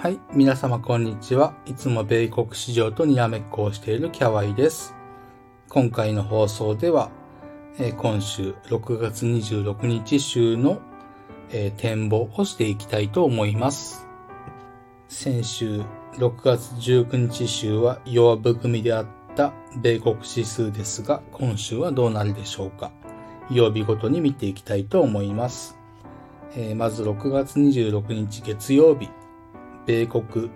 はい。皆様こんにちは。いつも米国市場とにらめっこをしているキャワイです。今回の放送では、え今週6月26日週の、え展望をしていきたいと思います。先週6月19日週は弱含みであった米国指数ですが、今週はどうなるでしょうか。曜日ごとに見ていきたいと思います。えまず6月26日月曜日、米国、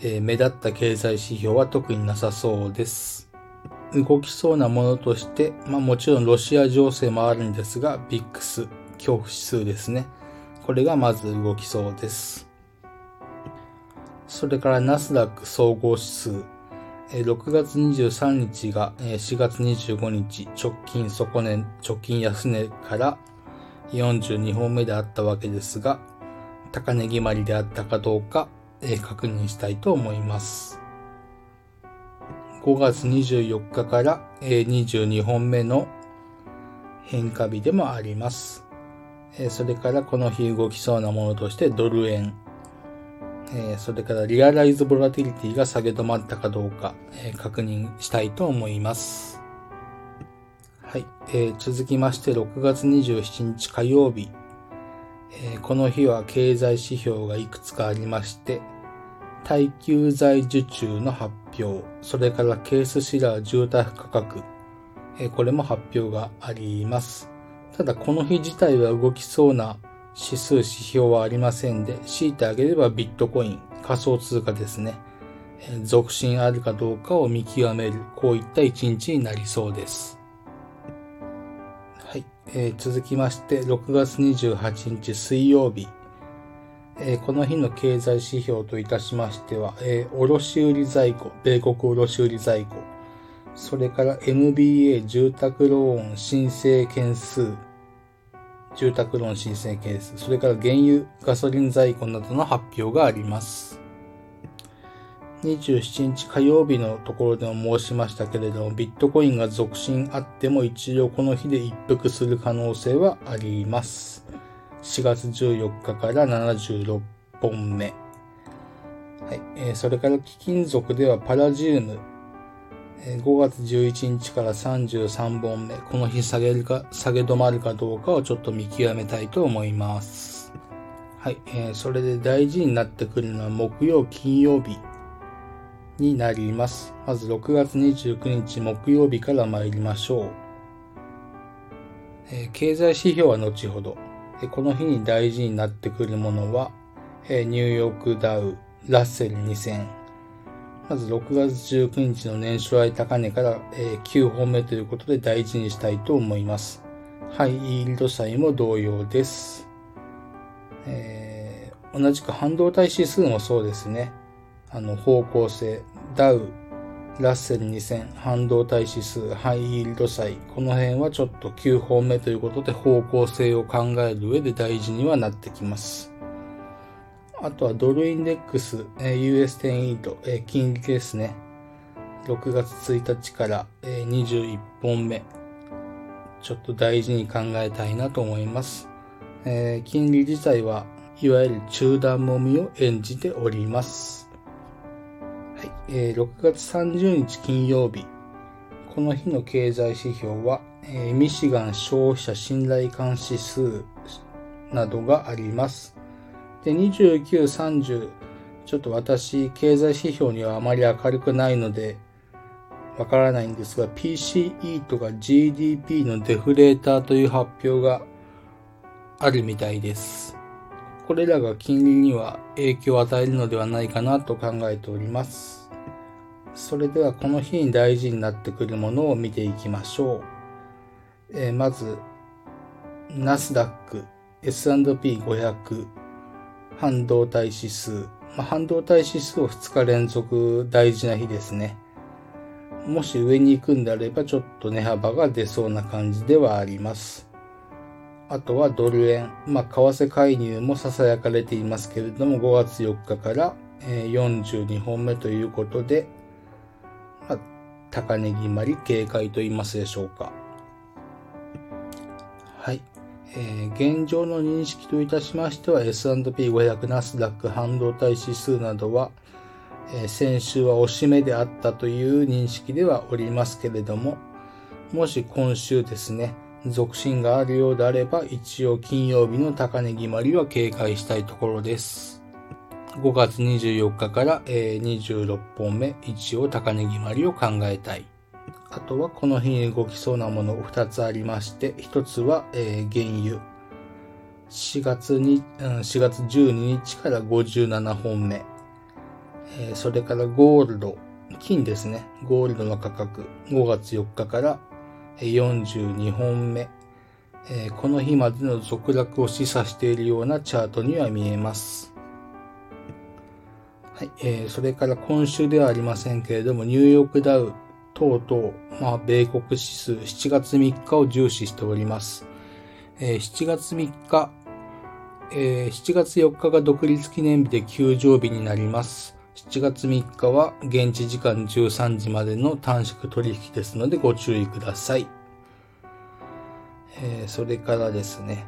えー目立った経済指標は特になさそうです。動きそうなものとして、まあもちろんロシア情勢もあるんですが、ビックス、恐怖指数ですね。これがまず動きそうです。それからナスダック総合指数、6月23日が4月25日直近底値、直近安値から42本目であったわけですが、高値決まりであったかどうか、え確認したいと思います。5月24日から、22本目の変化日でもあります。それからこの日動きそうなものとしてドル円、それからリアライズボラティリティが下げ止まったかどうか、確認したいと思います。はい、続きまして6月27日火曜日、この日は経済指標がいくつかありまして、耐久財受注の発表、それからケースシラー住宅価格、えこれも発表があります。ただこの日自体は動きそうな指数指標はありませんで、強いてあげればビットコイン、仮想通貨ですね。え続伸あるかどうかを見極める、こういった一日になりそうです。はい、えー続きまして、6月28日水曜日、えーこの日の経済指標といたしましては、えー卸売在庫、米国卸売在庫、それから MBA 住宅ローン申請件数、住宅ローン申請件数、それから原油、ガソリン在庫などの発表があります。27日火曜日のところでも申しましたけれども、ビットコインが続伸あっても一応この日で一服する可能性はあります。4月14日から76本目。はい。えーそれから貴金属ではパラジウム、えー5月11日から33本目。この日下げるか、下げ止まるかどうかをちょっと見極めたいと思います。はい。えーそれで大事になってくるのは木曜、金曜日になります。まず6月29日木曜日から参りましょう。えー経済指標は後ほど。この日に大事になってくるものは、ニューヨークダウ、ラッセル2000。まず6月19日の年初来高値から、9本目ということで大事にしたいと思います。ハイイールド債も同様です。えー同じく半導体指数もそうですね。あの方向性、ダウ、ラッセル2000、半導体指数、ハイイールド債、この辺はちょっと9本目ということで方向性を考える上で大事にはなってきます。あとはドルインデックス、え US10 イート、え金利ですね。6月1日から、え21本目。ちょっと大事に考えたいなと思います。え金利自体はいわゆる中断もみを演じております。はい、えー6月30日金曜日。この日の経済指標は、えーミシガン消費者信頼感指数などがあります。で、29、30、ちょっと私、経済指標にはあまり明るくないので、わからないんですが、PCE とか GDP のデフレーターという発表があるみたいです。これらが金利には影響を与えるのではないかなと考えております。それではこの日に大事になってくるものを見ていきましょう。えーまず、ナスダック、S&P500、半導体指数。まあ、半導体指数を2日連続大事な日ですね。もし上に行くんであればちょっと値幅が出そうな感じではあります。あとはドル円。まあ、為替介入も囁かれていますけれども、5月4日から42本目ということで、まあ、高値決まり警戒と言いますでしょうか。はい。えー、現状の認識といたしましては S&P500 ナスダック半導体指数などは、えー、先週はおしめであったという認識ではおりますけれども、もし今週ですね、続進があるようであれば、一応金曜日の高値決まりは警戒したいところです。5月24日から、えー、26本目、一応高値決まりを考えたい。あとはこの日に動きそうなもの2つありまして、1つは、え、原油。4月に、4月12日から57本目。それからゴールド。金ですね。ゴールドの価格。5月4日から42本目。えー、この日までの続落を示唆しているようなチャートには見えます。はい、えー、それから今週ではありませんけれども、ニューヨークダウ等々、まあ、米国指数7月3日を重視しております。えー、7月3日、えー、7月4日が独立記念日で休場日になります。7月3日は現地時間13時までの短縮取引ですのでご注意ください。えー、それからですね、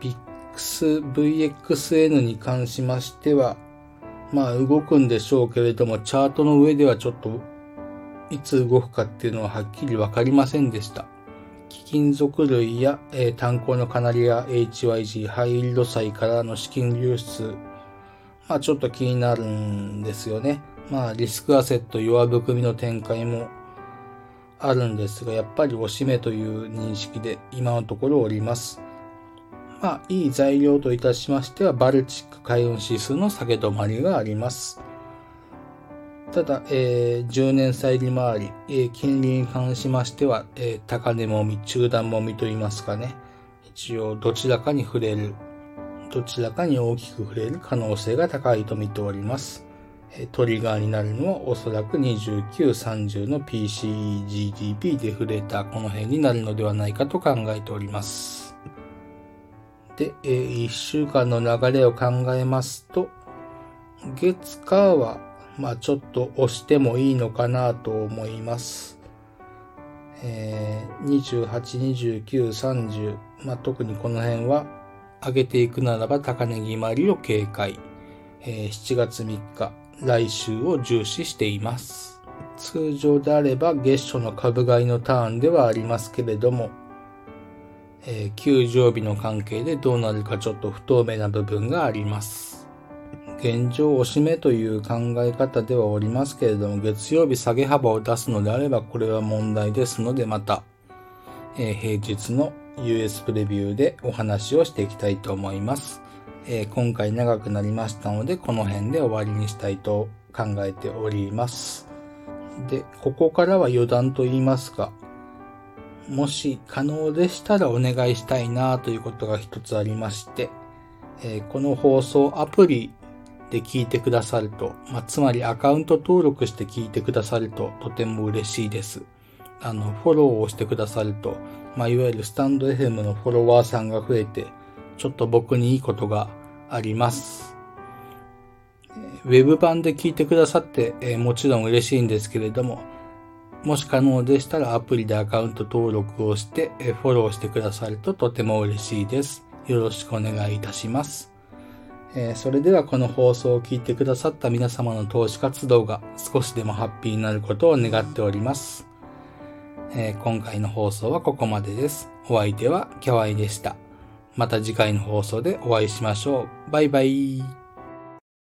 VIX、VXN に関しましては、まあ動くんでしょうけれども、チャートの上ではちょっといつ動くかっていうのははっきりわかりませんでした。貴金属類や、えー、炭鉱のカナリア HYG ハイイールド債からの資金流出、まあちょっと気になるんですよね。まあリスクアセット弱含みの展開もあるんですが、やっぱりおしめという認識で今のところおります。まあいい材料といたしましては、バルチック海運指数の下げ止まりがあります。ただ、えー、10年債利回り、えー、金利に関しましては、えー、高値もみ、中段もみと言いますかね。一応、どちらかに触れる、どちらかに大きく触れる可能性が高いと見ております。トリガーになるのはおそらく29、30の PCEGDP デフレーター、この辺になるのではないかと考えております。で、1週間の流れを考えますと、月火はまあちょっと押してもいいのかなと思います。えー、28、29、30、まあ特にこの辺は上げていくならば高値決まりを警戒。え、7月3日、来週を重視しています。通常であれば月初の株買いのターンではありますけれども、え、休場日の関係でどうなるかちょっと不透明な部分があります。現状おしめという考え方ではおりますけれども、月曜日下げ幅を出すのであれば、これは問題ですので、また、えー、平日の US プレビューでお話をしていきたいと思います。えー、今回長くなりましたので、この辺で終わりにしたいと考えております。で、ここからは余談と言いますか、もし可能でしたらお願いしたいなということが一つありまして、えー、この放送アプリで聞いてくださると、まあ、つまりアカウント登録して聞いてくださるととても嬉しいです。あの、フォローをしてくださると、まあ、いわゆるスタンド FM のフォロワーさんが増えて、ちょっと僕にいいことがあります。ウェブ版で聞いてくださって、えー、もちろん嬉しいんですけれども、もし可能でしたらアプリでアカウント登録をして、えー、フォローしてくださるととても嬉しいです。よろしくお願いいたします。えー、それではこの放送を聞いてくださった皆様の投資活動が少しでもハッピーになることを願っております。えー、今回の放送はここまでです。お相手はキャワイでした。また次回の放送でお会いしましょう。バイバイ。